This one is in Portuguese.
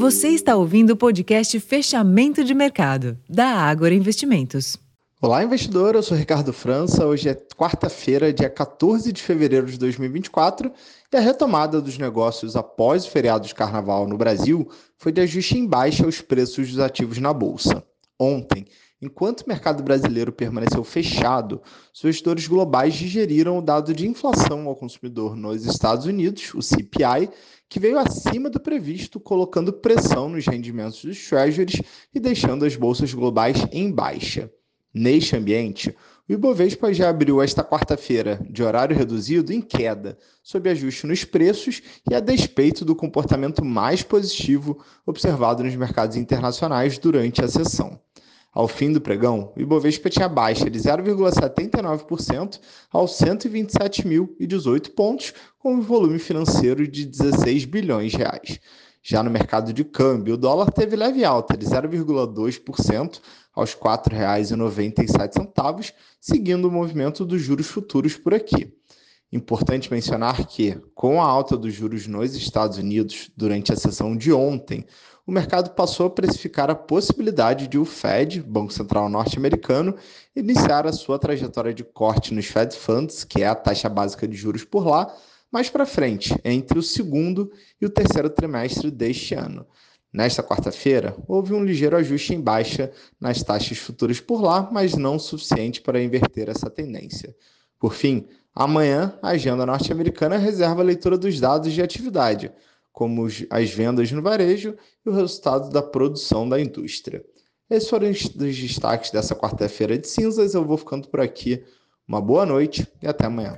Você está ouvindo o podcast Fechamento de Mercado, da Ágora Investimentos. Olá, investidor. Eu sou Ricardo França. Hoje é quarta-feira, dia 14 de fevereiro de 2024, e a retomada dos negócios após o feriado de carnaval no Brasil foi de ajuste em baixa aos preços dos ativos na bolsa. Ontem, enquanto o mercado brasileiro permaneceu fechado, os investidores globais digeriram o dado de inflação ao consumidor nos Estados Unidos, o CPI, que veio acima do previsto, colocando pressão nos rendimentos dos treasuries e deixando as bolsas globais em baixa. Neste ambiente, o Ibovespa já abriu esta quarta-feira, de horário reduzido, em queda, sob ajuste nos preços e a despeito do comportamento mais positivo observado nos mercados internacionais durante a sessão. Ao fim do pregão, o Ibovespa tinha baixa de 0,79% aos 127.018 pontos, com um volume financeiro de 16 bilhões de reais. Já no mercado de câmbio, o dólar teve leve alta de 0,2% aos R$ 4,97, seguindo o movimento dos juros futuros por aqui. Importante mencionar que, com a alta dos juros nos Estados Unidos durante a sessão de ontem, o mercado passou a precificar a possibilidade de o Fed, Banco Central Norte-Americano, iniciar a sua trajetória de corte nos Fed Funds, que é a taxa básica de juros por lá, mais para frente, entre o segundo e o terceiro trimestre deste ano. Nesta quarta-feira, houve um ligeiro ajuste em baixa nas taxas futuras por lá, mas não suficiente para inverter essa tendência. Por fim, amanhã, a agenda norte-americana reserva a leitura dos dados de atividade, como as vendas no varejo e o resultado da produção da indústria. Esses foram os destaques dessa quarta-feira de cinzas. Eu vou ficando por aqui. Uma boa noite e até amanhã.